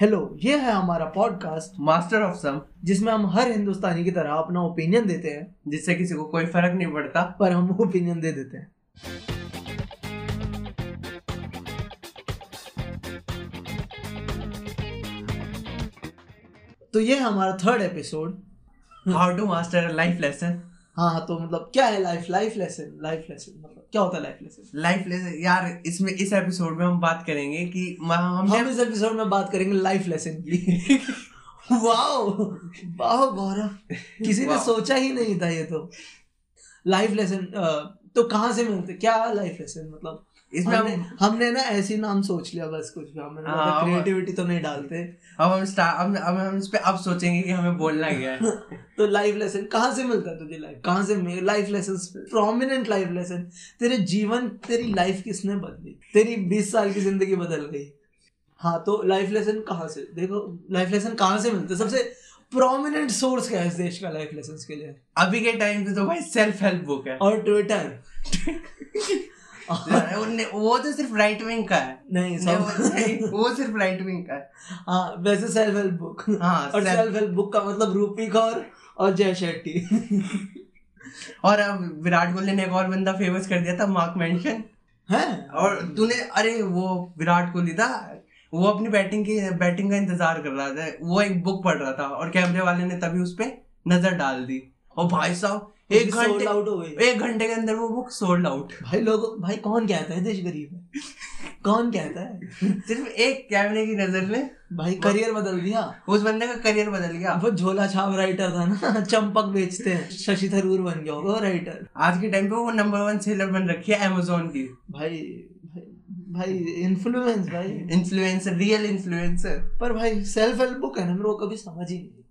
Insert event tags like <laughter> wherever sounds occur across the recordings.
Hello ये है हमारा पॉडकास्ट मास्टर ऑफ़ सम जिसमें हम हर हिंदुस्तानी की तरह अपना ओपिनियन देते हैं, जिससे किसी को कोई फ़र्क नहीं पड़ता, पर हम ओपिनियन दे देते हैं। तो ये हमारा third episode how to master life lesson हाँ तो मतलब क्या है life life lesson life lesson मतलब क्या होता है लाइफ लेसन लाइफ लेसन यार इसमें इस एपिसोड में हम बात करेंगे कि हम हम इस एपिसोड में बात करेंगे लाइफ लेसन की। <laughs> Wow wow Gaurav. किसी ने सोचा ही नहीं था ये तो। लाइफ लेसन तो कहाँ से मिलते? क्या लाइफ लेसन मतलब? इसमें हमने, हमने ना ऐसे नाम सोच लिया बस कुछ भी। हमने हाँ, क्रिएटिविटी तो नहीं डालते। अब हम अब अब हम इस पे अब सोचेंगे कि हमें बोलना क्या है। <laughs> तो लाइफ लेसन कहाँ से मिलता है तुझे लाइफ कहाँ से life lesson prominent life lesson तेरे जीवन तेरी लाइफ किसने बदली? तेरी बीस साल की ज़िंदगी बदल गई। हाँ तो लाइफ लेसन कहाँ से देखो लाइफ लेसन कहाँ से मिलते? सबसे प्रोमिनेंट सोर्स क्या है इस देश का लाइफ लेसन के लिए? अभी के टाइम पे तो भाई सेल्फ हेल्प बुक है। और ट्विटर <laughs> <laughs> वो तो सिर्फ़ राइट विंग का है। नहीं सब वो सिर्फ़ राइट विंग का है। हाँ वैसे सेल्फ हेल्प बुक हाँ, और सेल्फ हेल्प बुक का मतलब रूपी कौर और जय शेट्टी और अब विराट कोहली ने एक और बंदा फ़ेमस कर दिया था मार्क मेंशन है? और तूने अरे वो विराट कोहली था वो अपनी बैटिंग की बैटिंग का इंतज़ार कर रहा था। वो एक बुक पढ़ रहा था और कैमरे वाले ने तभी उस पर नज़र डाल दी। और भाई साहब एक घंटे आउट हो गई। एक घंटे के अंदर वो बुक सोल्ड आउट भाई लोग भाई कौन कहता है देश गरीब है? कौन कहता है? सिर्फ़ एक कैमरे की नज़र में भाई करियर बदल दिया उस बंदे का करियर बदल गया। वो झोला छाप राइटर था ना <laughs> चंपक बेचते हैं। शशि थरूर बन गया वो राइटर आज के टाइम पे वो नंबर वन सेलर बन रखी है अमेजोन की। भाई भाई भाई इन्फ्लुएंस भाई। इन्फ्लुएंसर रियल इन्फ्लुएंसर पर भाई सेल्फ हेल्प बुक है ना मेरे को कभी समझ ही नहीं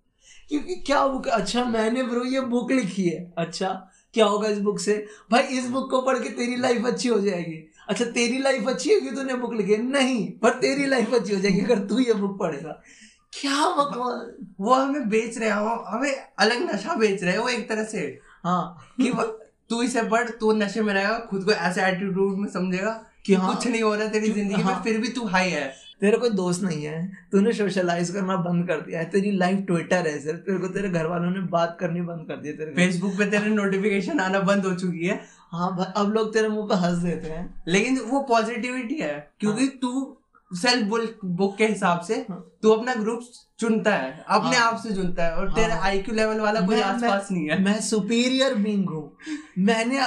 क्योंकि क्या बुक अच्छा मैंने ब्रो ये बुक लिखी है। अच्छा क्या होगा इस बुक से? भाई इस बुक को पढ़ के तेरी लाइफ अच्छी हो जाएगी। अच्छा तेरी लाइफ अच्छी होगी तूने बुक लिखी नहीं पर तेरी लाइफ अच्छी हो जाएगी अगर तू ये बुक पढ़ेगा। क्या बकवास वो हमें बेच रहे हैं हमें अलग नशा बेच रहे हैं वो एक तरह से। हाँ कि तू इसे पढ़ तू नशे में रहेगा खुद को ऐसे एटीट्यूड में समझेगा कि कि हाँ, कुछ नहीं हो रहा तेरी ज़िंदगी हाँ। में फिर भी तू हाई है। तेरा कोई दोस्त नहीं है तूने सोशलाइज करना बंद कर दिया है तेरी लाइफ ट्विटर है सिर्फ़ तेरे को तेरे घर वालों ने बात करनी बंद कर दी तेरे फेसबुक पे तेरे नोटिफिकेशन आना बंद हो चुकी है हाँ अब लोग तेरे मुँह पे हंस देते हैं लेकिन वो पॉजिटिविटी है क्योंकि हाँ। तू सेल्फ बुक बुक के हिसाब से हाँ। तू अपना ग्रुप चुनता है अपने हाँ। आप से चुनता है और हाँ। तेरा। आईक्यू लेवल वाला कोई आसपास नहीं है मैं सुपीरियर बींग हूँ मैंने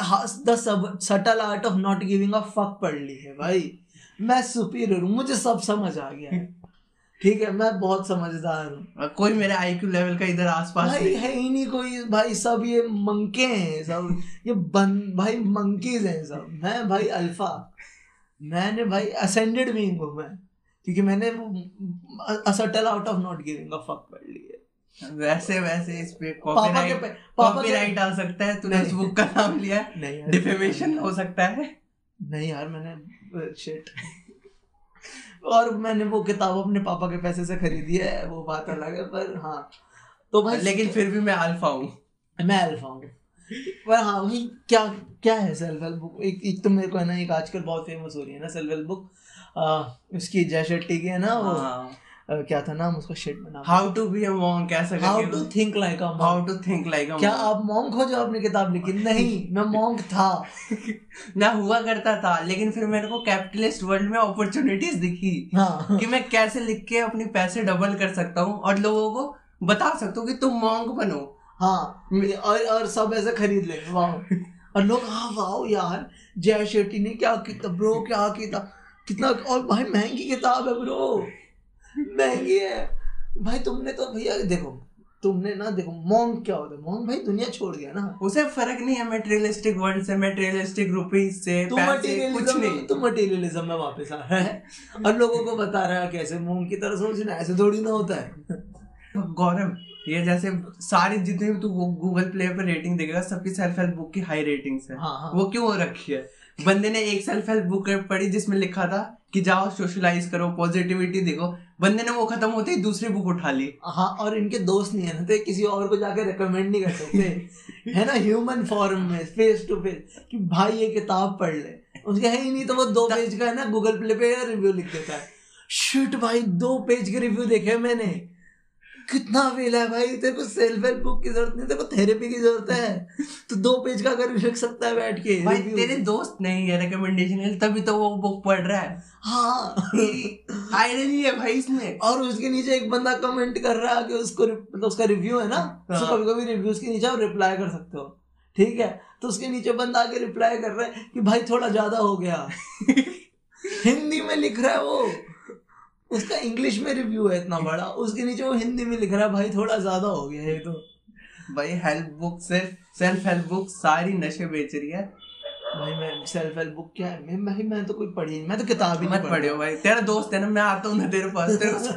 the subtle art of not giving a fuck पढ़ ली है भाई मैं सुपीरियर हूँ मुझे सब समझ आ गया है। ठीक है मैं बहुत समझदार हूँ। कोई मेरे आईक्यू लेवल का इधर आसपास भाई है ही नहीं कोई। भाई सब ये मंके हैं सब ये बन भाई मंकीज हैं सब। मैं भाई अल्फ़ा मैंने भाई असेंडेड बीइंग हूँ मैं। क्योंकि मैंने subtle out of not giving a fuck पढ़ ली है। वैसे वैसे इस पे कॉपीराइट कॉपीराइट आ सकता है तूने नहीं। बुक का नाम लिया। नहीं डिफेमेशन हो सकता है। नहीं यार मैंने शिट और मैंने वो किताब अपने पापा के पैसे से खरीदी है वो बात अलग है पर हाँ। तो भाई लेकिन फिर भी मैं अल्फ़ा हूँ। मैं अल्फ़ा हूँ। पर हाँ भाई क्या क्या है सेल्फ हेल्प बुक एक एक तो मेरे को है ना एक आजकल बहुत फ़ेमस हो रही है ना सेल्फ हेल्प बुक आ, उसकी जय शेट्टी की है ना वो। क्या था नाम उसका? शिट में नाम how to be a monk कैसा how to think like a how to think like a क्या आप मॉन्क हो जो आपने किताब लिखी? नहीं मैं मॉन्क था। <laughs> मैं हुआ करता था लेकिन फिर मेरे को कैपिटलिस्ट वर्ल्ड में अपॉर्चुनिटीज़ दिखी हाँ। कि मैं कैसे लिख के अपने पैसे डबल कर सकता हूँ और लोगों को बता सकता हूँ कि तुम मॉन्क बनो। हाँ और और सब ऐसे खरीद लेंगे वाह। और लोग हाँ वाह यार जय शेट्टी ने क्या किया? ब्रो क्या किया? कितना और भाई महँगी किताब है ब्रो महँगी है। भाई तुमने तो भैया देखो तुमने ना देखो मॉन्ग क्या होता है? मॉन्ग भाई दुनिया छोड़ गया ना। उसे फ़र्क नहीं है मेटेरियलिस्टिक वर्ल्ड से मेटेरियलिस्टिक रुपीज़ से तू पैसे कुछ नहीं। तू मटेरियलिज्म में वापस आ रहा है। और लोगों को बता रहा है कैसे मूंग की तरह सोचना ऐसे थोड़ी ना होता है। गौरव ये जैसे सारी जितने भी तू गूगल प्ले पर रेटिंग देखेगा सबकी सेल्फ हेल्प बुक की हाई रेटिंग्स है। हाँ, हाँ। वो क्यों रखी है? बंदे ने एक सेल्फ हेल्प बुक पढ़ी जिसमें लिखा था कि जाओ सोशलाइज करो पॉजिटिविटी देखो। बंदे ने वो खत्म होते ही दूसरी बुक उठा ली। हाँ और इनके दोस्त नहीं है ना तो किसी और को जाके रिकमेंड नहीं कर सकते। <laughs> है ना ह्यूमन फॉर्म में फेस टू फेस कि भाई ये किताब पढ़ ले। उसके है ही नहीं तो वो दो पेज का है ना गूगल प्ले पे रिव्यू लिख देता है। शिट भाई दो पेज के रिव्यू देखे मैंने। कितना फेल है भाई तेरे को सेल्फ हेल्प बुक की ज़रूरत नहीं तेरे को थेरेपी की ज़रूरत है। तो दो पेज का अगर लिख सकता है बैठ के भाई तेरे दोस्त नहीं है रिकमेंडेशन है तभी तो वो बुक पढ़ रहा है। हाँ। <laughs> आयरनी है भाई इसमें। और उसके नीचे एक बंदा कमेंट कर रहा है कि उसको मतलब उसका रिव्यू है ना तो हाँ। कभी कभी रिव्यूज़ के नीचे आप रिप्लाई कर सकते हो। ठीक है? तो उसके नीचे बंदा आके रिप्लाई कर रहा है कि भाई थोड़ा ज़्यादा हो गया। <laughs> हिंदी में लिख रहा है वो। उसका इंग्लिश में रिव्यू है इतना बड़ा। उसके नीचे वो हिंदी में लिख रहा है, भाई, थोड़ा ज़्यादा हो गया है तो। भाई हेल्प बुक सिर्फ़ सेल्फ हेल्प बुक सारी नशे बेच रही है। भाई मैं सेल्फ हेल्प बुक क्या है? मैं भाई मैं तो कोई पढ़ी नहीं मैं तो किताब ही मत पढ़ियो भाई तेरा दोस्त है ना मैं आता हूँ ना तेरे पास तेरे से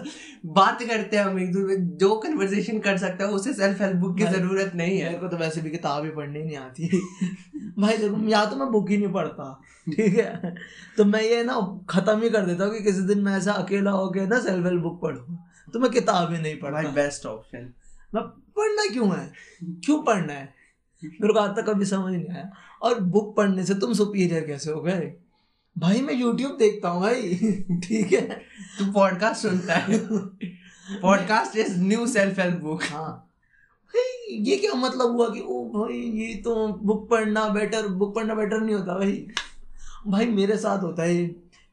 बात करते हैं हम एक दूसरे जो कन्वर्सेशन कर सकता है उसे सेल्फ हेल्प बुक की ज़रूरत नहीं है। मेरे को तो वैसे भी किताब ही पढ़नी नहीं आती। <laughs> भाई देखो या तो मैं बुक ही नहीं पढ़ता ठीक है? तो मैं ये ना खत्म ही कर देता हूँ कि किसी दिन मैं ऐसा अकेला होके ना सेल्फ हेल्प बुक पढ़ूँगा तो मैं किताब ही नहीं पढ़ा बेस्ट ऑप्शन मैं पढ़ना क्यों है? क्यों पढ़ना है? मेरे को आज तक कभी समझ नहीं आया। और बुक पढ़ने से तुम सुपीरियर कैसे हो गए? भाई मैं यूट्यूब देखता हूँ भाई। <laughs> ठीक है। तू पॉडकास्ट सुनता है। Podcast is new self help book हाँ। भाई ये क्या मतलब हुआ कि ओ भाई ये तो बुक पढ़ना बेटर बुक पढ़ना बेटर नहीं होता भाई। भाई मेरे साथ होता है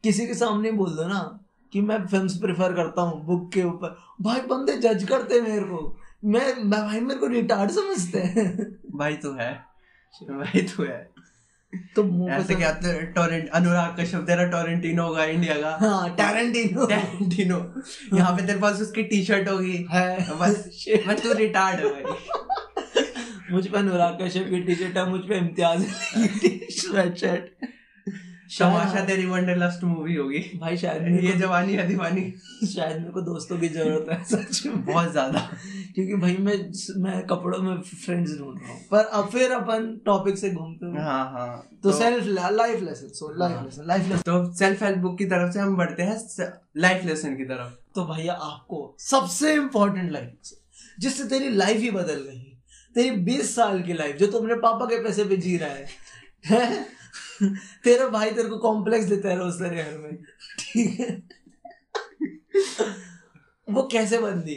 किसी के सामने बोल दो ना कि मैं फिल्म्स प्रेफर करता हूँ बुक के ऊपर। भाई बंदे जज करते मेरे को। मैं मैं भाई मेरे को रिटार्ड समझते हैं। भाई तू है। भाई तू है। तो ऐसे तो- क्या टोरेंट अनुराग कश्यप तेरा टोरेंटिनो होगा इंडिया का। हाँ टैरेंटिनो। टोरेंटिनो। यहाँ पे तेरे पास उसकी टी शर्ट होगी। है। बस. बस तू रिटार्ड है भाई। मुझ पे अनुराग कश्यप की टी शर्ट है मुझ पे इम्तियाज़ की <laughs> स्वेट शर्ट तमाशा तेरी वंडरलस्ट मूवी होगी। भाई शायद ये जवानी है दीवानी। शायद मेरे को दोस्तों की ज़रूरत है सच में। बहुत ज़्यादा। क्योंकि भाई मैं मैं कपड़ों में फ्रेंड्स ढूंढ रहा हूँ। पर अब फिर अपन टॉपिक से घूमते हैं। हाँ हाँ। तो self life lesson so life. Lesson life lesson तो सेल्फ हेल्प बुक की तरफ़ से हम बढ़ते हैं लाइफ लेसन की तरफ़। तो भैया आपको सबसे इम्पोर्टेंट लाइफ जिससे तेरी लाइफ ही बदल गई तेरी बीस साल की लाइफ जो तुमने पापा के पैसे पे जी रहा हैं? तेरा भाई तेरे को कॉम्प्लेक्स देता है रोज तेरे घर में। ठीक है? वो कैसे बदली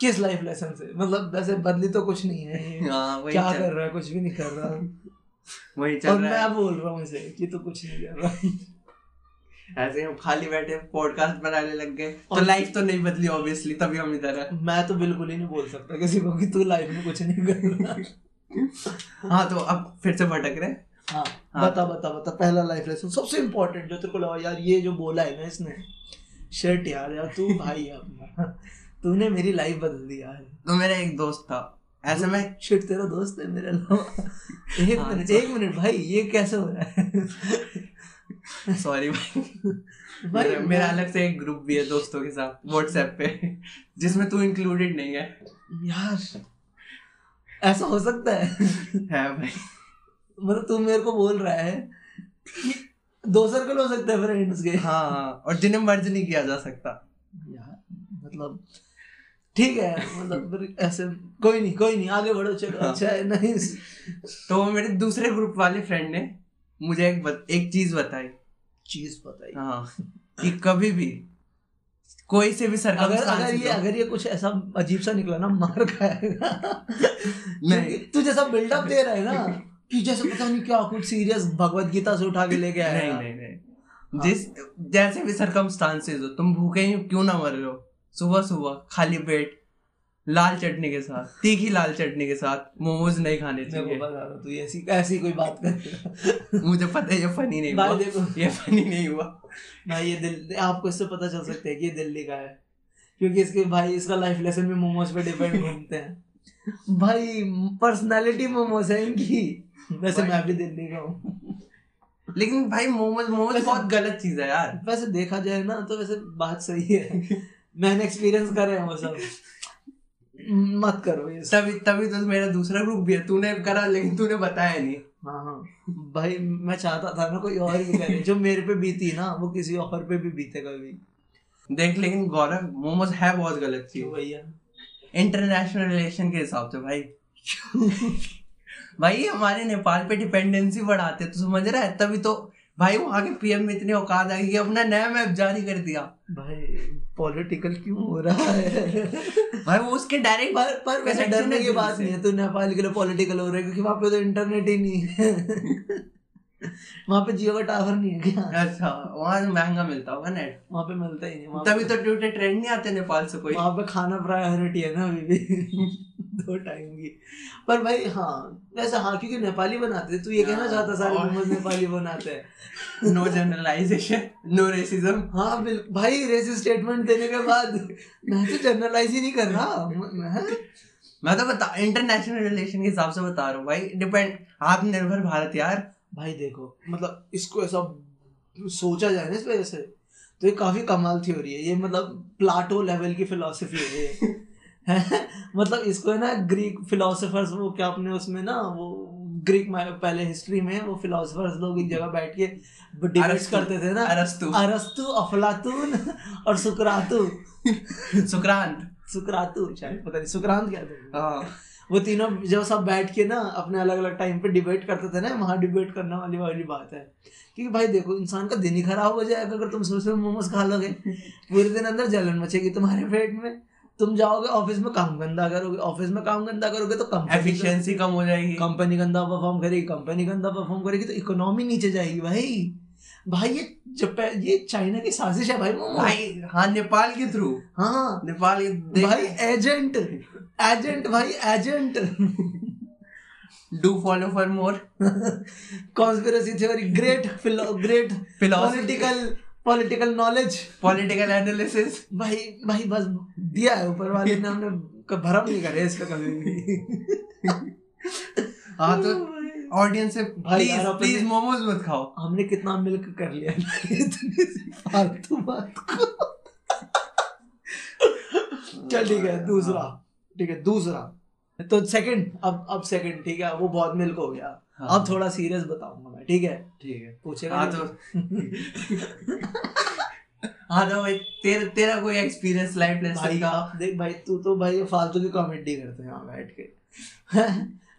किस लाइफ लेसन से? मतलब वैसे बदली तो कुछ नहीं है ये। हाँ वही क्या चल, कर रहा है? कुछ भी नहीं कर रहा। वही चल और रहा मैं है बोल रहा हूँ इसे कि तू कुछ नहीं कर रहा। ऐसे हम खाली बैठे पॉडकास्ट बनाने लग गए। तो लाइफ तो नहीं बदली ऑब्वियसली तभी हम इधर है। मैं तो बिल्कुल ही नहीं बोल सकता किसी को कि तू लाइफ में कुछ नहीं कर रहा। हाँ तो अब फिर से भटक रहे हाँ हाँ। बता बता बता पहला लाइफ लेसन सबसे इम्पोर्टेंट जो तेरे को लगा यार ये जो बोला है ना इसने शर्ट यार यार तू भाई है अपना। तूने मेरी लाइफ बदल दी यार। तो मेरा एक दोस्त था। ऐसे में शिट तेरा दोस्त है मेरे अलावा। एक हाँ, मिनट तो- एक मिनट भाई ये कैसे हो रहा है? सॉरी भाई। भाई मेरा, मेरा अलग से एक ग्रुप भी है दोस्तों के साथ व्हाट्सएप पे जिसमें तू इंक्लूडेड नहीं है। यार ऐसा हो सकता है? है भाई। मतलब तू मेरे को बोल रहा है कि दो सर्कल हो सकते हैं फ्रेंड्स के। हाँ और जिन्हें मर्ज नहीं किया जा सकता। यार मतलब ठीक है मतलब ऐसे कोई नहीं कोई नहीं आगे बढ़ो चलो हाँ। अच्छा है नहीं। तो मेरे दूसरे ग्रुप वाले फ्रेंड ने मुझे एक बत, एक चीज़ बताई। चीज़ बताइए हाँ कि कभी भी कोई से भी अगर अगर ये अगर ये कुछ ऐसा अजीब सा निकला ना मार खाएगा। <laughs> नहीं। तू जैसा बिल्डअप दे रहा है ना। कि जैसे पता नहीं क्या कुछ सीरियस भगवत गीता से उठा के लेके आया नहीं नहीं नहीं। जिस जैसे भी सरकमस्टांसेस हो तुम भूखे ही क्यों ना मर रहे हो? सुबह सुबह खाली पेट लाल चटनी के साथ तीखी लाल चटनी के साथ मोमोज नहीं खाने चाहिए। तू ऐसी ऐसी कोई बात कर मुझे पता है ये फनी नहीं हुआ। देखो। ये फनी नहीं हुआ। भाई ये दिल आपको इससे पता चल सकता है कि ये दिल्ली का है। क्योंकि इसके भाई इसका लाइफ लेसन भी मोमोज पे डिपेंड <laughs> घूमते हैं। भाई पर्सनालिटी मोमोज है इनकी। <laughs> वैसे मैं भी दिल्ली का हूँ। <laughs> लेकिन भाई मोमोज मोमोज बहुत गलत चीज़ है यार। वैसे देखा जाए ना तो वैसे बात सही है। मैंने एक्सपीरियंस करे हैं वो सब। <laughs> मत करो ये तभी तभी तो मेरा दूसरा ग्रुप भी है। तूने करा लेकिन तूने बताया नहीं। हाँ हाँ। भाई मैं चाहता था ना कोई और भी करे। जो मेरे पे बीती ना वो किसी और पे भी बीते कभी। देख लेकिन गौरव मोमोज है बहुत गलत चीज़। भैया इंटरनेशनल रिलेशन के हिसाब से भाई। भाई हमारे नेपाल पे डिपेंडेंसी बढ़ाते तो समझ रहा है? तभी तो भाई वहाँ के पीएम में इतनी औकात आ गई कि अपना नया मैप जारी कर दिया। भाई पॉलिटिकल क्यों हो रहा है? भाई वो उसके डायरेक्ट पर पर वैसे डरने की बात नहीं है। तो नेपाल के लिए पॉलिटिकल हो रहा है क्योंकि वहाँ पे तो इंटरनेट ही नहीं है। वहाँ पे जियो का टावर नहीं है क्या? अच्छा वहाँ महँगा मिलता होगा नेट वहाँ पे मिलता ही नहीं तभी तो ट्विटर ट्रेंड नहीं आते नेपाल से कोई। वहाँ पे खाना प्रायोरिटी है ना अभी भी। दो टाइम की पर भाई हाँ वैसे हाँ क्योंकि नेपाली बनाते हैं। तू ये कहना चाहता सारे मोमोज नेपाली बनाते हैं नो जनरलाइजेशन नो रेसिज्म हाँ बिल भाई रेसिस स्टेटमेंट देने के बाद मैं तो जनरलाइज ही नहीं कर रहा मैं मैं तो बता इंटरनेशनल रिलेशन के हिसाब से बता रहा हूँ भाई डिपेंड आत्मनिर्भर भारत यार भाई देखो मतलब इसको ऐसा सोचा जाए ना इस वजह से तो ये काफ़ी कमाल थ्योरी है ये मतलब प्लाटो लेवल की फिलोसफी है हैं? <laughs> <laughs> मतलब इसको है ना ग्रीक फिलोसफर्स वो क्या अपने उसमें ना वो ग्रीक पहले हिस्ट्री में वो फिलोसफर्स लोग एक जगह बैठ के डिबेट्स अरस्तु- करते थे ना। अरस्तु। अरस्तु अफलातून और सुकरातु सुक्रांत <laughs> सुकरातु शायद पता नहीं सुकरांत क्या थे। हाँ। वो तीनों जब सब बैठ के ना अपने अलग अलग टाइम पे डिबेट करते थे ना वहाँ डिबेट करने वाली वाली बात है। क्योंकि भाई देखो इंसान का दिन ही खराब हो जाएगा अगर तुम सुबह सुबह मोमोज खा लोगे। <laughs> पूरे दिन अंदर जलन मचेगी तुम्हारे पेट में। तुम जाओगे ऑफ़िस में काम गंदा करोगे ऑफ़िस में काम गंदा करोगे तो कंपनी एफिशिएंसी कम हो जाएगी। कंपनी गंदा परफॉर्म करेगी कंपनी गंदा परफॉर्म करेगी तो इकोनॉमी नीचे जाएगी भाई। भाई ये जापान ये चाइना की साजिश है भाई भाई हाँ नेपाल के थ्रू हाँ। नेपाल भाई एजेंट एजेंट भाई agent do follow for more conspiracy theory great great. Political political knowledge political analysis भाई भाई बस दिया है ऊपर वाले ने हमने भरम नहीं करे इसका कभी भी। <laughs> हाँ तो ऑडियंस से भाई प्लीज़ मोमोज मत खाओ। हमने कितना मिल्क कर लिया है इतनी फालतू बात को। चल ठीक है दूसरा। ठीक है दूसरा। तो सेकंड अब अब सेकंड ठीक है वो बहुत मिल्क हो गया। हाँ। अब थोड़ा सीरियस बताऊँगा मैं ठीक है? ठीक है। पूछेगा हाँ तो <laughs> हाँ तो भाई तेरा तेरा कोई एक्सपीरियंस लाइफ लेसन भाई का? देख भाई तू तो भाई फालतू की कॉमेडी करते हैं यहाँ बैठ के।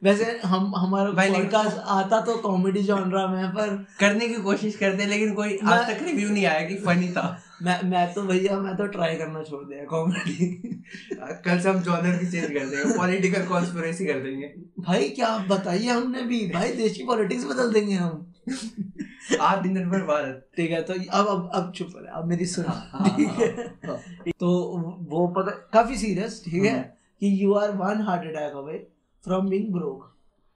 वैसे हम हमारा पॉडकास्ट आता तो कॉमेडी जॉनरा में पर करने की कोशिश करते हैं लेकिन कोई आज तक रिव्यू नहीं आया कि फनी था। मैं मैं तो भैया मैं तो ट्राई करना छोड़ दिया कॉमेडी कल से हम जॉनर की चेंज कर देंगे पॉलिटिकल कॉन्स्पिरेसी कर देंगे। भाई क्या आप बताइए हमने भी? भाई देश की पॉलिटिक्स बदल देंगे हम। आत्मनिर्भर भारत। ठीक है तो अब अब अब चुप रहे अब मेरी सुन। हाँ, ठीक है? तो वो पता काफ़ी सीरियस ठीक है? हाँ। कि you are one heart attack away from being broke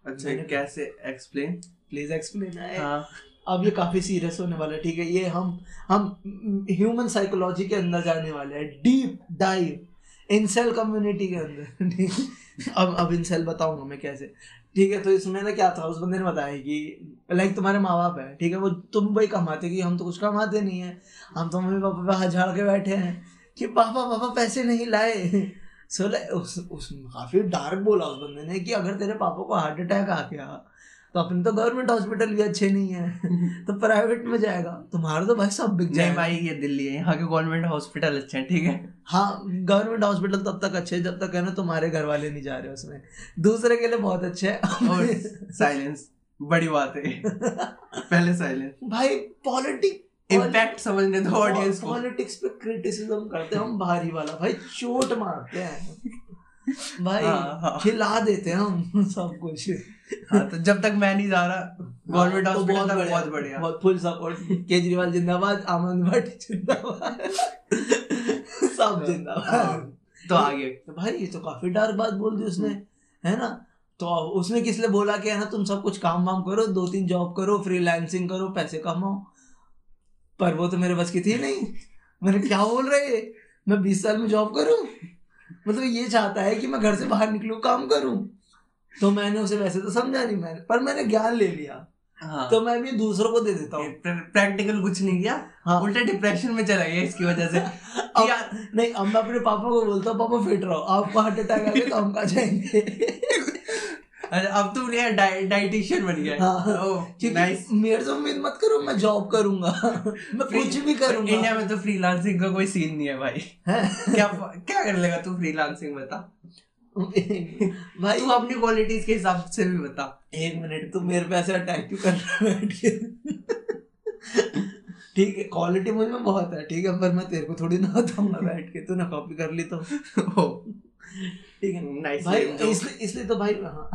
अच्छा कैसे? एक्सप्लेन प्लीज़ एक्सप्लेन हाँ। अब ये काफ़ी सीरियस होने वाला है ठीक है? ये हम हम ह्यूमन साइकोलॉजी के अंदर जाने वाले हैं। डीप डाइव इंसेल कम्युनिटी के अंदर। ठीक? <laughs> अब अब इंसेल बताऊँगा मैं कैसे। ठीक है तो इसमें ना क्या था? उस बंदे ने बताया कि लाइक तुम्हारे माँ बाप है ठीक है? वो तुम वही कमाते कि हम तो कुछ कमाते नहीं है। हम तो मम्मी पापा पे हाथ झाड़ के बैठे हैं कि पापा पापा पैसे नहीं लाए। सो उस, उस काफ़ी डार्क बोला उस बंदे ने कि अगर तेरे पापा को हार्ट अटैक आ गया तो अपने तो गवर्नमेंट हॉस्पिटल भी अच्छे नहीं है <laughs> तो प्राइवेट में जाएगा। तुम्हारा तो भाई सब बिक जाए भाई ये दिल्ली है यहाँ के गवर्नमेंट हॉस्पिटल अच्छे हैं ठीक है? हाँ गवर्नमेंट हॉस्पिटल तब तक अच्छे हैं जब तक है ना तुम्हारे घर वाले नहीं जा रहे उसमें। दूसरे के लिए बहुत अच्छे है। साइलेंस बड़ी बात है। <laughs> पहले साइलेंस भाई पॉलिटिक्स इम्पैक्ट समझने दो ऑडियंस को पॉलिटिक्स पे क्रिटिसिज्म करते हैं हम भारी वाला भाई चोट मारते हैं। भाई हाँ, हाँ। खिला देते हैं हम सब कुछ। हाँ तो जब तक मैं नहीं जा रहा गवर्नमेंट हाँ, तो हॉस्पिटल तक बहुत बढ़िया। बहुत फुल सपोर्ट केजरीवाल जिंदाबाद आनंद भट्ट जिंदाबाद। <laughs> सब जिंदाबाद। तो आगे। तो भाई ये तो काफ़ी डार्क बात बोल दी उसने है ना? तो उसने किस लिए बोला कि है ना तुम सब कुछ काम वाम करो दो तीन जॉब करो फ्रीलांसिंग करो पैसे कमाओ। पर वो तो मेरे बस की थी नहीं। मैंने क्या बोल रहे मैं बीस साल में जॉब करूँ? मतलब ये चाहता है कि मैं घर से बाहर निकलूं काम करूँ। तो मैंने उसे वैसे तो समझा नहीं मैंने पर मैंने ज्ञान ले लिया। हाँ। तो मैं भी दूसरों को दे देता हूँ। प्रैक्टिकल कुछ नहीं किया। हाँ। उल्टा डिप्रेशन में चला गया इसकी वजह से। अब नहीं अब मैं अपने पापा को बोलता हूँ पापा फिट रहो। आपको हार्ट अटैक आ गया तो हम कहा जाएँगे? अब तुम यार डाइटिशियन बन गया। हाँ। नाइस मेरे से उम्मीद मत करो मैं जॉब करूँगा। मैं कुछ भी करूँगा। इंडिया में तो फ्रीलांसिंग का कोई सीन नहीं है भाई। क्या क्या कर लेगा तू फ्रीलांसिंग बता? भाई तू अपनी क्वालिटीज के हिसाब से भी बता। एक मिनट तू मेरे पे ऐसे अटैक क्यों कर रहा है ठीक है क्वालिटी मुझमें बहुत है ठीक है पर मैं तेरे को थोड़ी ना बताऊँगा बैठ के तू ना कॉपी कर ली तो। ठीक है नाइस भाई इसलिए इसलिए तो भाई हाँ।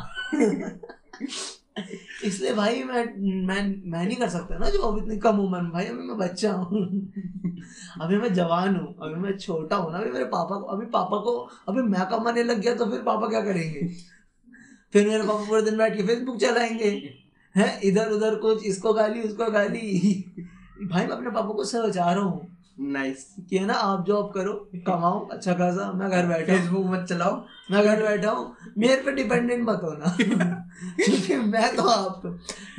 इसलिए भाई मैं मैं मैं नहीं कर सकता ना जो अब इतनी कम उम्र में। भाई अभी मैं बच्चा हूँ। अभी मैं जवान हूँ अभी मैं छोटा हूँ ना अभी मेरे पापा को अभी पापा को अभी मैं कमाने लग गया तो फिर पापा क्या करेंगे? फिर मेरे पापा पूरे दिन बैठ के फेसबुक चलाएँगे। हैं इधर उधर कुछ इसको गाली उसको गाली। भाई मैं अपने पापा को समझा रहा हूँ। नाइस कि है ना आप जॉब करो कमाओ अच्छा खासा मैं घर बैठा फेसबुक मत चलाओ। मैं घर बैठा हूँ। मेरे पे डिपेंडेंट मत होना। <laughs> क्योंकि मैं तो आप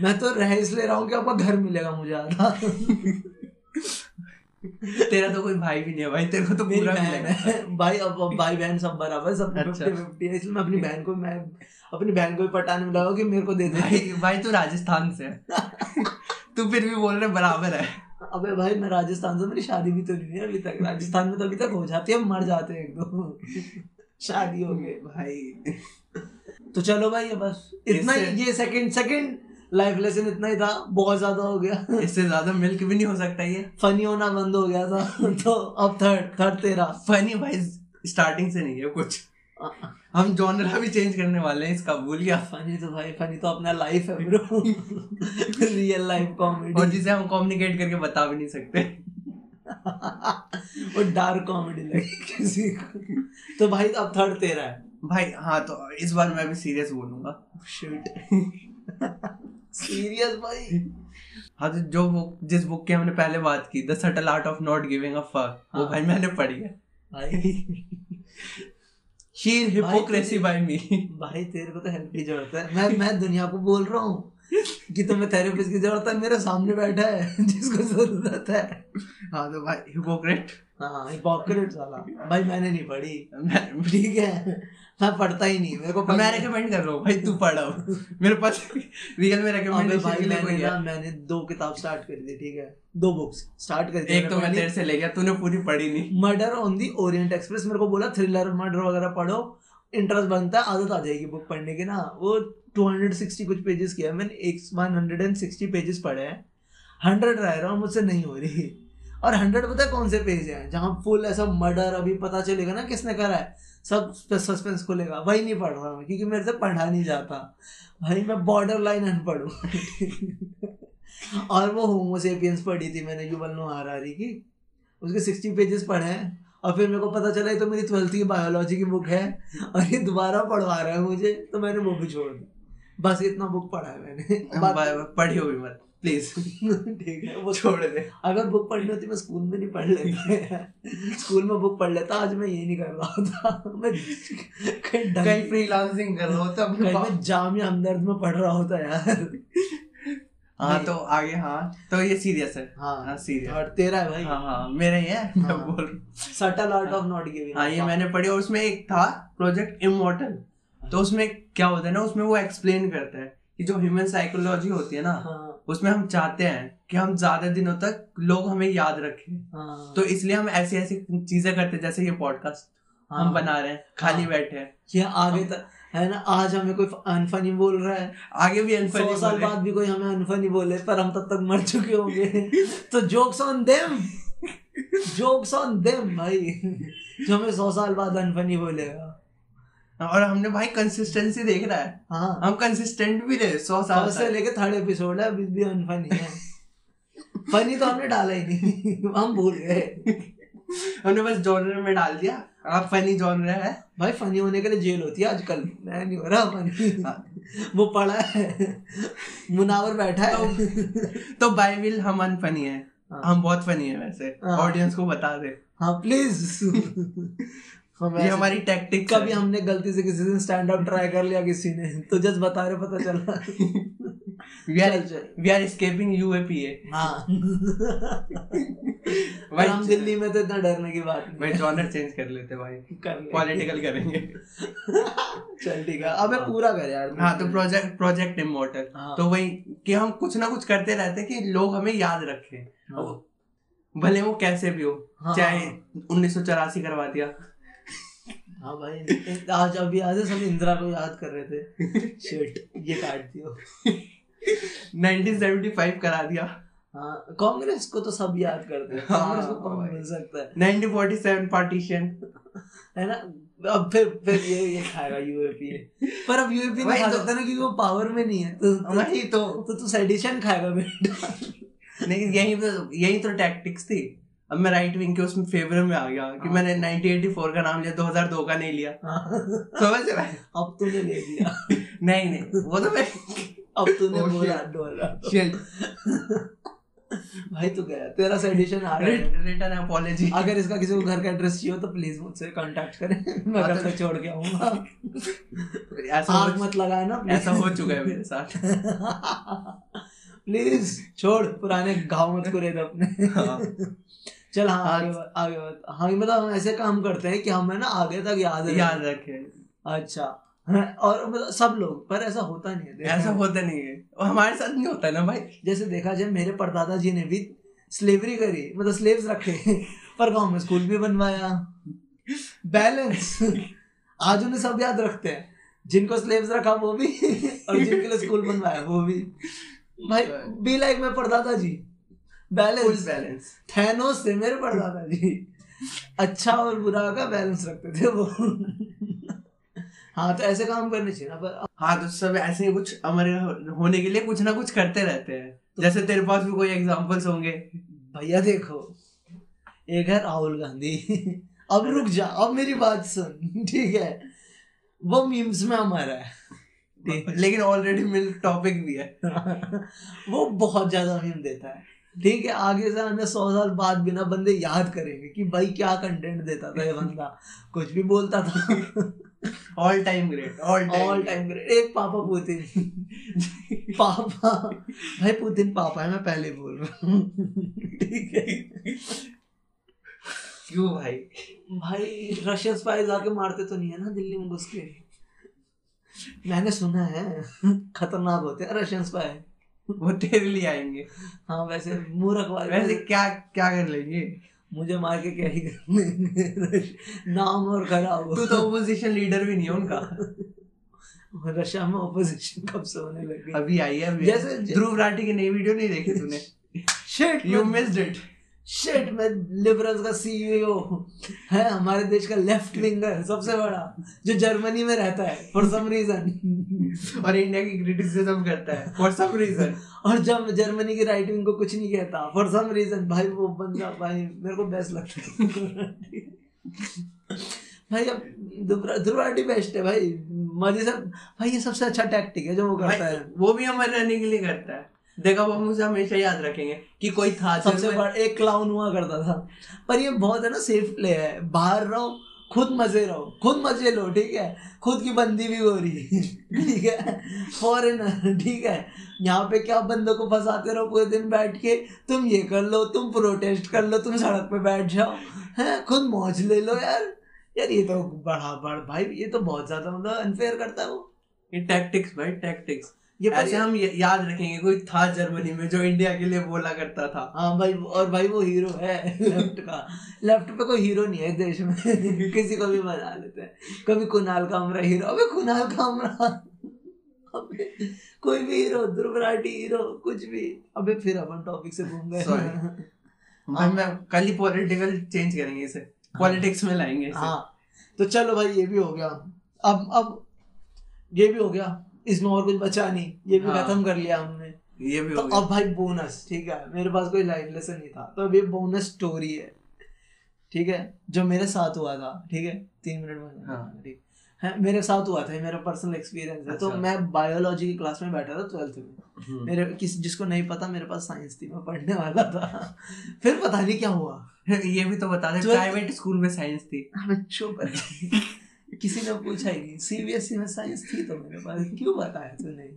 मैं तो रह इसलिए रहा हूँ कि आपका घर मिलेगा मुझे आधा। तेरा तो कोई भाई भी नहीं है भाई तेरे को तो मेरी पूरा बहन है। भाई अब भाई बहन सब बराबर सब अच्छा। फिफ्टी है इसलिए मैं अपनी बहन को मैं अपनी बहन को भी पटाने में लगा कि मेरे को दे दे। भाई भाई तू राजस्थान से है। <laughs> तू फिर भी बोल रहे बराबर है। अबे भाई मैं राजस्थान से मेरी शादी भी तो नहीं है अभी तक। राजस्थान में तो अभी तक हो जाती है मर जाते हैं एक दो शादी हो गई भाई। तो चलो भाई ये बस इतना ही ये सेकंड सेकंड लाइफ लेसन इतना ही था बहुत ज़्यादा हो गया। इससे ज़्यादा मिल्क भी नहीं हो सकता ये। फनी होना बंद हो गया था तो अब थर्ड थर्ड तेरा। फनी भाई स्टार्टिंग से नहीं है कुछ। हम जॉनरा भी चेंज करने वाले हैं इसका भूल गया। फनी तो भाई फनी तो अपना लाइफ है ब्रो रियल लाइफ कॉमेडी और जिसे हम कम्युनिकेट करके बता भी नहीं सकते। <laughs> और डार्क कॉमेडी लगी किसी को। तो भाई तो अब थर्ड तेरा है। भाई हाँ तो इस बार मैं भी सीरियस बोलूँगा। शिट सीरियस भाई? हाँ तो जो बुक जिस बुक की हमने पहले बात की the subtle art of not giving a fuck वो हाँ। भाई मैंने पढ़ी है। भाई। हिपोक्रेसी बाय मी भाई तेरे को तो हेल्प की ज़रूरत है। मैं मैं दुनिया को बोल रहा हूँ। कि तुम्हें थेरेपिस्ट की ज़रूरत है मेरे सामने बैठा है <laughs> जिसको ज़रूरत है। हाँ तो भाई हिपोक्रेट हाँ हिपोक्रेट साला। भाई मैंने नहीं पढ़ी। ठीक है। मैं पढ़ता ही नहीं मेरे को मैं रेकमेंड कर रहा हूँ भाई तू पढ़ मेरे पास रियल में अबे रेकमेंडेशन भाई के लिए मैंने कोई ना है मैंने दो किताब स्टार्ट करी थी ठीक है। दो बुक्स स्टार्ट करी थी एक तो मैं तेरे से ले गया तूने पूरी पढ़ी नहीं। Murder on the Orient Express मेरे को बोला थ्रिलर मर्डर वगैरह पढ़ो। इंटरेस्ट बनता है, आदत आ जाएगी बुक पढ़ने की ना। वो 260 कुछ पेजेस किया मैंने एक 160 पेजेस पढ़े हैं। हंड्रेड रह रहा हूँ, मुझसे नहीं हो रही। और हंड्रेड पता है कौन से पेज हैं? जहाँ फुल ऐसा मर्डर अभी पता चलेगा ना किसने करा है। सब सस्पेंस खुलेगा वही नहीं पढ़ रहा मैं, क्योंकि मेरे से पढ़ा नहीं जाता। भाई, मैं बॉर्डर लाइन अनपढ़ हूँ। <laughs> और वो होमोसेपियंस पढ़ी थी मैंने युवल नो हरारी की। उसके सिक्सटी पेजेस पढ़े हैं। और फिर मेरे को पता चला ये तो मेरी ट्वेल्थ की बायोलॉजी की बुक है और ये दोबारा पढ़वा रहा है मुझे तो मैंने वो भी छोड़ दी। बस इतना बुक पढ़ा है मैंने। <laughs> पढ़ी हो भी मत प्लीज़ <laughs> ठीक है वो छोड़ दे। अगर बुक पढ़नी होती मैं स्कूल में नहीं पढ़ लेता। स्कूल में बुक पढ़ लेता आज मैं ये नहीं कर रहा था। मैं कहीं फ्रीलांसिंग कर रहा हो तो मैं जामिया हमदर्द में पढ़ रहा होता यार। हाँ तो आगे हाँ तो ये सीरियस है। हाँ हाँ सीरियस। और तेरा है भाई। हाँ हाँ मेरे ही है मैं हाँ। <laughs> बोल। Subtle art of not giving हाँ ये मैंने पढ़ी और उसमें एक था प्रोजेक्ट इमोर्टल तो उसमें क्या होता है ना उसमें वो एक्सप्लेन करता है कि जो ह्यूमन साइकोलॉजी होती है ना हाँ। उसमें हम चाहते हैं कि हम ज़्यादा दिनों तक लोग हमें याद रखें। हाँ। तो इसलिए हम ऐसी ऐसी चीज़ें करते हैं जैसे ये पॉडकास्ट हाँ। हम बना रहे हैं खाली हाँ। बैठे हैं। ये आगे तक है ना? आज हमें कोई अनफनी बोल रहा है। आगे भी अनफनी सौ साल बाद भी कोई हमें अनफनी बोले पर हम तब तक मर चुके होंगे। <laughs> तो jokes on them jokes on them भाई। जो हमें सौ साल बाद अनफनी बोलेगा। और हमने भाई कंसिस्टेंसी देख रहा है। हाँ। हम कंसिस्टेंट भी रहे सौ साल से लेके थर्ड एपिसोड है अभी भी अनफनी है। फनी तो हमने डाला ही नहीं। हम भूल गए। <laughs> हमने बस जॉनर में डाल दिया। आप फनी जॉनर है। भाई फनी होने के लिए जेल होती है आजकल। मैं नहीं हो रहा फनी <laughs> वो पड़ा है। <laughs> मुनावर बैठा है। तो बाय विल हम अनफनी है। हाँ। हम बहुत फनी है वैसे। हाँ। ऑडियंस को बता दे। हाँ प्लीज़ ये हमारी टैक्टिक कभी हमने गलती से किसी दिन स्टैंड अप ट्राई कर लिया किसी ने तो जस्ट बता रहे पता चला। We are. We are escaping UAPA हाँ। <laughs> भाई हम दिल्ली में तो इतना डरने की बात नहीं। भाई जॉनर चेंज कर लेते भाई। कर। पॉलिटिकल करेंगे। <laughs> चल ठीक है। अबे पूरा कर यार। हाँ तो प्रोजेक्ट प्रोजेक्ट इमोर्टल हाँ। तो वही कि हम कुछ ना कुछ करते रहते हैं कि लोग हमें याद रखें। हाँ। भले वो कैसे भी हो हाँ। चाहे उन्नीस सौ चौरासी करवा दिया। हाँ भाई आज अभी आज सब इंदिरा को याद कर रहे थे। <laughs> शिट ये काट दियो। 1975 करा दिया। हाँ कांग्रेस को तो सब याद करते हैं। हाँ, कांग्रेस को कौन। भूल सकता है? 1947 पार्टीशन है ना? अब फिर फिर ये ये खाएगा यूएपी पर अब यूएपी नहीं खा तो- सकता ना क्योंकि वो पावर में नहीं है। तो तो वही तो। तो तू सेडिशन खाएगा बेटा लेकिन यही तो यही तो टैक्टिक्स थी। अब मैं राइट विंग के उसमें फेवर में आ गया कि हाँ। मैंने 1984 का नाम लिया 2002 का नहीं लिया। हाँ, समझ रहे अब तूने ले लिया। <laughs> नहीं नहीं वो तो मैं अब तूने Oh, बोला shit. डॉलर <laughs> भाई तू गया तेरा सेडिशन आ रहा है रिटर्न अपॉलॉजी अगर इसका किसी को घर का एड्रेस चाहिए तो प्लीज़ मुझसे कांटेक्ट करें। <laughs> मैं हाँ, घर तो- तक छोड़ के आऊँगा। <laughs> ऐसा आग मत लगाए ना ऐसा हो चुका है मेरे साथ। प्लीज़ छोड़ पुराने घाव मत कुरेद अपने। हाँ। चल हाँ हाँ। आगे आगे बढ़। हाँ मतलब हम ऐसे काम करते हैं कि हमें ना आगे तक याद याद रखे। अच्छा। हाँ, और मतलब सब लोग पर ऐसा होता नहीं है ऐसा होता नहीं है। और हमारे साथ नहीं होता ना भाई। जैसे देखा जाए मेरे परदादा जी ने भी स्लेवरी करी मतलब स्लेव्स रखे पर गाँव में स्कूल भी बनवाया। बैलेंस आज उन्हें सब याद रखते हैं। जिनको स्लेव्स रखा वो भी। और जिनके लिए स्कूल बनवाया वो भी। भाई बी लाइक में परदादा जी बैलेंस बैलेंस थैनोस थे मेरे परदादा जी अच्छा और बुरा का बैलेंस रखते थे वो। हाँ तो ऐसे काम करने चाहिए ना पर हाँ तो सब ऐसे ही कुछ हमारे होने के लिए कुछ ना कुछ करते रहते हैं। तो जैसे तेरे पास भी कोई एग्जांपल्स होंगे। भैया देखो एक है राहुल गांधी। <laughs> अब रुक जा अब मेरी बात सुन <laughs> ठीक है? वो मीम्स में हमारा है। <laughs> लेकिन ऑलरेडी मिल टॉपिक भी है। वो बहुत ज़्यादा मीम देता है। ठीक है आगे से हमें सौ साल बाद बिना बंदे याद करेंगे कि भाई क्या कंटेंट देता था ये बंदा। कुछ भी बोलता था। All time great all all time time great एक पापा पुतिन पापा भाई पुतिन पापा है मैं पहले बोल रहा हूँ। ठीक है। क्यों भाई? भाई रशियन स्पाइस आके मारते तो नहीं है ना दिल्ली में घुस के? मैंने सुना है खतरनाक होते हैं रशियन स्पाई वो तेरे लिए आएँगे। हाँ वैसे मूर्ख वाले। वैसे क्या क्या कर लेंगे? मुझे मार के क्या ही नाम और खराब तू तो ओपोजिशन लीडर भी नहीं है उनका। <laughs> रशिया में ओपोजिशन कब से होने लगे? अभी आई है अभी जैसे- ध्रुव राठी की नई वीडियो नहीं देखी तूने। Shit you missed it shit मैं लिबरल्स का सीईओ है। हमारे देश का लेफ़्ट विंगर सबसे बड़ा जो जर्मनी में रहता है फॉर सम रीजन और इंडिया की क्रिटिसिज्म करता है फॉर सम रीजन और जब जर्मनी की राइट विंग को कुछ नहीं कहता फॉर सम रीजन भाई वो बंदा भाई मेरे को बेस्ट लगता है। भाई अब ध्रुवाटी बेस्ट है भाई। मज़े से भाई ये सबसे अच्छा टैक्टिक है जो वो करता है। वो भी हमारे रहने के लिए करता है। देखा वो मुझे हमेशा याद रखेंगे कि कोई था सबसे बड़ा एक क्लाउन हुआ करता था। पर ये बहुत है ना सेफ़ प्ले है। बाहर रहो खुद मज़े रहो। खुद मज़े लो ठीक है? खुद की बंदी भी हो रही <laughs> ठीक है? फॉरेनर ठीक है? यहाँ पे क्या बंदों को फंसाते रहो पूरे दिन बैठ के? तुम ये कर लो तुम प्रोटेस्ट कर लो तुम सड़क पे बैठ जाओ। हैं? खुद मौज ले लो यार। यार ये तो बड़ा बड़ा भाई ये तो बहुत ज़्यादा मतलब अनफेयर करता है वो। ये टैक्टिक्स भाई टैक्टिक्स ये ऐसे हम याद रखेंगे कोई था जर्मनी में जो इंडिया के लिए बोला करता था। हाँ भाई और भाई वो हीरो है लेफ़्ट का। लेफ़्ट पे कोई हीरो नहीं है देश में। <laughs> किसी को भी बना लेते हैं। कभी कुणाल कामरा हीरो अबे कुणाल कामरा। अबे कोई भी हीरो ध्रुवराठी हीरो कुछ भी। अबे फिर अपन टॉपिक से घूम गए. मैं कल ही पॉलिटिकल चेंज करेंगे इसे। पॉलिटिक्स में लाएँगे हाँ। तो चलो भाई ये भी हो गया। अब अब ये भी हो गया। इसमें और कुछ बचा नहीं। ये भी हाँ। खत्म कर लिया हमने। ये भी तो हो अब भाई बोनस ठीक है? मेरे पास कोई लाइफ लेसन नहीं था। तो अब ये बोनस स्टोरी है। ठीक है? जो मेरे साथ हुआ था ठीक है? तीन मिनट में। हाँ। ठीक। है मेरे साथ हुआ था मेरा पर्सनल एक्सपीरियंस है। तो अच्छा। मैं बायोलॉजी की क्लास में बैठा था ट्वेल्थ में। हम्म। मेरे किस जिसको नहीं पता मेरे पास साइंस थी मैं पढ़ने वाला था। फिर पता नहीं क्या हुआ। ये भी तो बता दे प्राइवेट स्कूल में साइंस थी। चुप रहे। किसी ने पूछा ही नहीं। सीबीएसई में साइंस थी तो मेरे पास क्यों बताया तूने?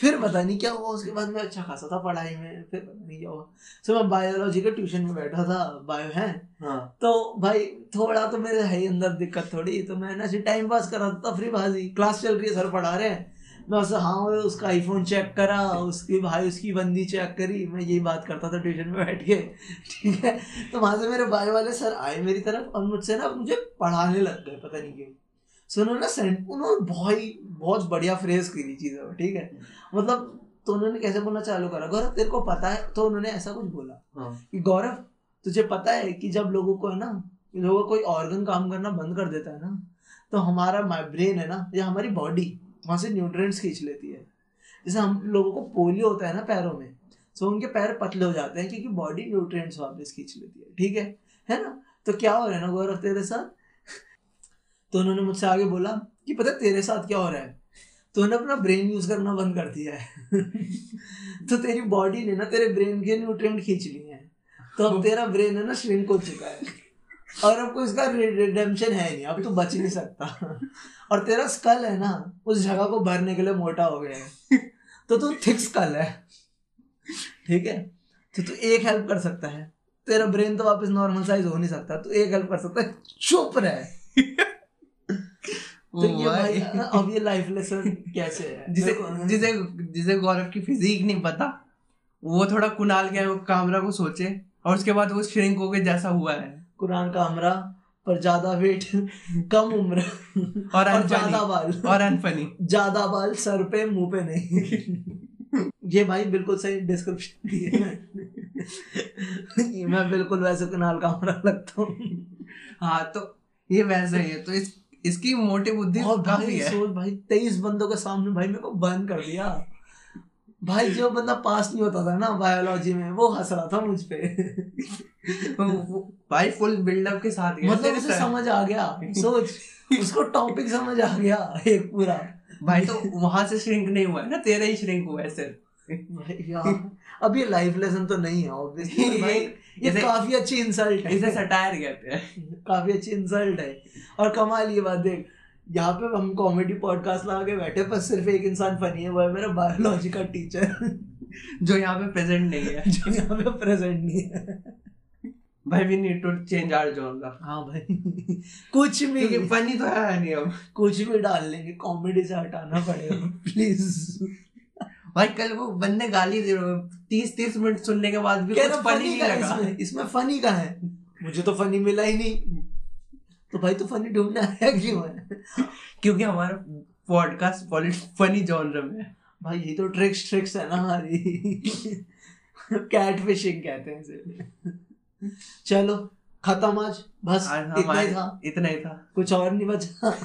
फिर पता नहीं क्या हुआ उसके बाद मैं अच्छा खासा था पढ़ाई में फिर पता नहीं क्या हुआ। सो मैं बायोलॉजी के ट्यूशन में बैठा था बायो है। हाँ। तो भाई थोड़ा तो मेरे है ही अंदर दिक्कत थोड़ी तो मैं ना टाइम पास कर रहा था तफरीबाजी। क्लास चल रही है सर पढ़ा रहे हैं। मैं उससे हाँ उसका आईफोन चेक करा उसकी भाई उसकी बंदी चेक करी। मैं यही बात करता था ट्यूशन में बैठ के। ठीक है? तो वहाँ से मेरे भाई वाले सर आए मेरी तरफ़ और मुझसे ना मुझे पढ़ाने लग गए पता नहीं क्यों। सुनो ना सेंट उन्होंने बहुत ही बहुत बढ़िया फ्रेज करी चीज़ है ठीक है? मतलब तो उन्होंने कैसे बोलना चालू करा? गौरव तेरे को पता है? तो उन्होंने ऐसा कुछ बोला हाँ। कि गौरव तुझे पता है कि जब लोगों को है ना लोगों को कोई ऑर्गन काम करना बंद कर देता है ना तो हमारा ब्रेन है ना या हमारी बॉडी वहाँ से न्यूट्रिएंट्स खींच लेती है। जैसे हम लोगों को पोलियो होता है ना पैरों में तो उनके पैर पतले हो जाते हैं क्योंकि बॉडी न्यूट्रिएंट्स वापस खींच लेती है, ठीक है? है ना? तो क्या हो रहा है ना गौरव, तेरे साथ? तो उन्होंने मुझसे आगे बोला कि पता तेरे साथ क्या हो रहा है? तो उन्होंने अपना ब्रेन यूज़ करना बंद कर दिया है। <laughs> तो तेरी बॉडी ने ना तेरे ब्रेन के न्यूट्रिएंट खींच लिए हैं। तो अब तेरा ब्रेन है ना श्रिंक हो चुका है। और अब कोई इसका रिडेम्पशन है नहीं, अब तू बच नहीं सकता। और तेरा स्कल है ना उस जगह को भरने के लिए मोटा हो गया है। तो तू थिक स्कल है। ठीक है? तो तू एक हेल्प कर सकता है। तेरा ब्रेन तो वापस नॉर्मल साइज़ हो नहीं सकता तू एक हेल्प कर सकता है। चुप रहे। <laughs> तो ये भाई अब ये लाइफ लेसन कैसे है? <laughs> जिसे जिसे जिसे गौरव की फिजिक नहीं पता वो थोड़ा कुणाल के कामरा को सोचे और उसके बाद वो श्रिंक होके जैसा हुआ है। कुरान का हमरा पर ज़्यादा वेट कम उम्र और और ज़्यादा बाल। और अनफनी ज़्यादा बाल सर पे मुँह पे नहीं। ये भाई बिल्कुल सही डिस्क्रिप्शन दी है। मैं बिल्कुल वैसे कुनाल का हमरा लगता हूँ। हाँ तो ये वैसा ही है। तो इस इसकी मोटी बुद्धि और भाई है। सोच भाई तेईस बंदों के सामने भाई मेरे को बंद कर दिया। भाई जो बंदा पास नहीं होता था ना बायोलॉजी में वो हंस रहा था मुझ पे। भाई फुल बिल्डअप के साथ गया। मतलब उसे समझ आ गया। सोच उसको टॉपिक समझ आ गया एक पूरा। भाई तो वहाँ से श्रिंक नहीं हुआ है ना? तेरा ही श्रिंक हुआ है सिर्फ़। अब ये लाइफ लेसन तो नहीं है ऑब्वियसली <laughs> भाई। ये काफ़ी अच्छी इंसल्ट है। इसे सटायर कहते हैं। काफ़ी अच्छी इंसल्ट है। और कमाल ये बात देख यहाँ पे हम कॉमेडी पॉडकास्ट लगा के बैठे पर सिर्फ़ एक इंसान फनी है वो है मेरा बायोलॉजी का टीचर जो यहाँ पे प्रेजेंट नहीं है। <laughs> जो यहाँ पे प्रेजेंट नहीं है। भाई we need to change our genre हाँ भाई कुछ भी। फनी तो है नहीं अब। कुछ भी डाल लेंगे कॉमेडी से हटाना पड़ेगा प्लीज़ भाई कल वो बंदे गाली दे रहे तीस तीस मिनट सुनने के बाद भी कुछ फनी नहीं लगा। इसमें फनी का है। मुझे तो फनी मिला ही नहीं। तो भाई तू फनी ढूंढना है क्यों है? क्योंकि हमारा पॉडकास्ट फनी जॉनर में है। भाई ये तो ट्रिक्स ट्रिक्स है ना हमारी। कैट फिशिंग कहते हैं इसे। चलो खत्म आज। बस आज इतना ही था। इतना ही था। कुछ और नहीं बचा।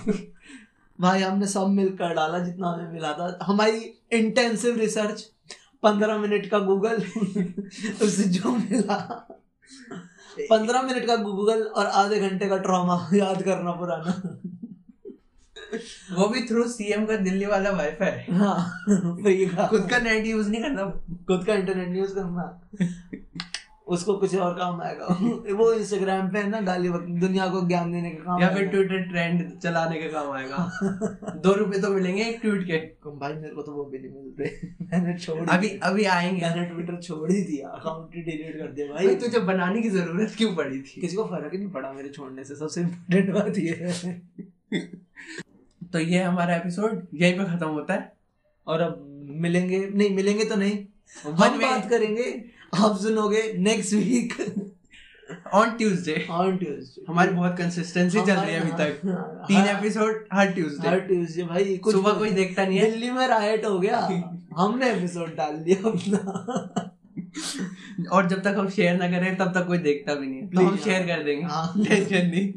भाई हमने सब मिलकर डाला जितना हमें मिला था। हमारी इंटेंसिव रिसर्च पंद्रह मिनट का गूगल <laughs> उससे जो मिला। पंद्रह मिनट का गूगल और आधे घंटे का ट्रॉमा <laughs> याद करना पुराना। वो भी थ्रू सीएम का दिल्ली वाला वाईफाई हाँ <laughs> फ्री का खुद का नेट यूज़ नहीं करना। खुद का इंटरनेट यूज़ करना। उसको कुछ और काम आएगा। <laughs> वो इंस्टाग्राम पे है ना गाली दुनिया को ज्ञान देने का काम या फिर ट्विटर ट्रेंड चलाने का काम आएगा। <laughs> दो रुपए तो मिलेंगे एक ट्वीट के। भाई मेरे को तो वो भी नहीं मिलते <laughs> मैंने छोड़ अभी अभी आएँगे। मैंने ट्विटर छोड़ ही दिया। अकाउंट डिलीट कर दिया भाई। तुझे बनाने की ज़रूरत क्यों पड़ी थी? किसी को फ़र्क ही नहीं पड़ा मेरे छोड़ने से। सबसे इम्पोर्टेंट बात ये है। तो ये हमारा एपिसोड यहीं पे खत्म होता है। और अब मिलेंगे नहीं मिलेंगे तो नहीं। वन हम बात करेंगे। आप सुनोगे next week on Tuesday on Tuesday हमारी बहुत कंसिस्टेंसी चल रही है अभी तक। तीन एपिसोड हर ट्यूसडे हर ट्यूसडे भाई कुछ सुबह कोई देखता नहीं है। दिल्ली में राइट हो गया। <laughs> हमने एपिसोड डाल दिया अपना। और जब तक हम शेयर ना करें तब तक कोई देखता भी नहीं है। तो हम शेयर कर देंगे। हाँ। टेंशन नहीं